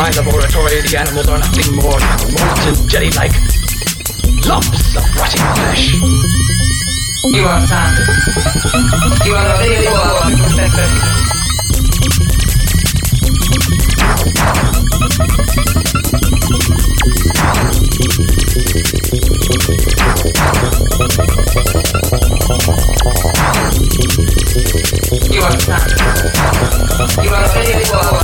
my laboratory, the animals are nothing more than molten jelly-like lumps of rotting flesh. You are found. You are gimana? Gimana? Sih jadi gua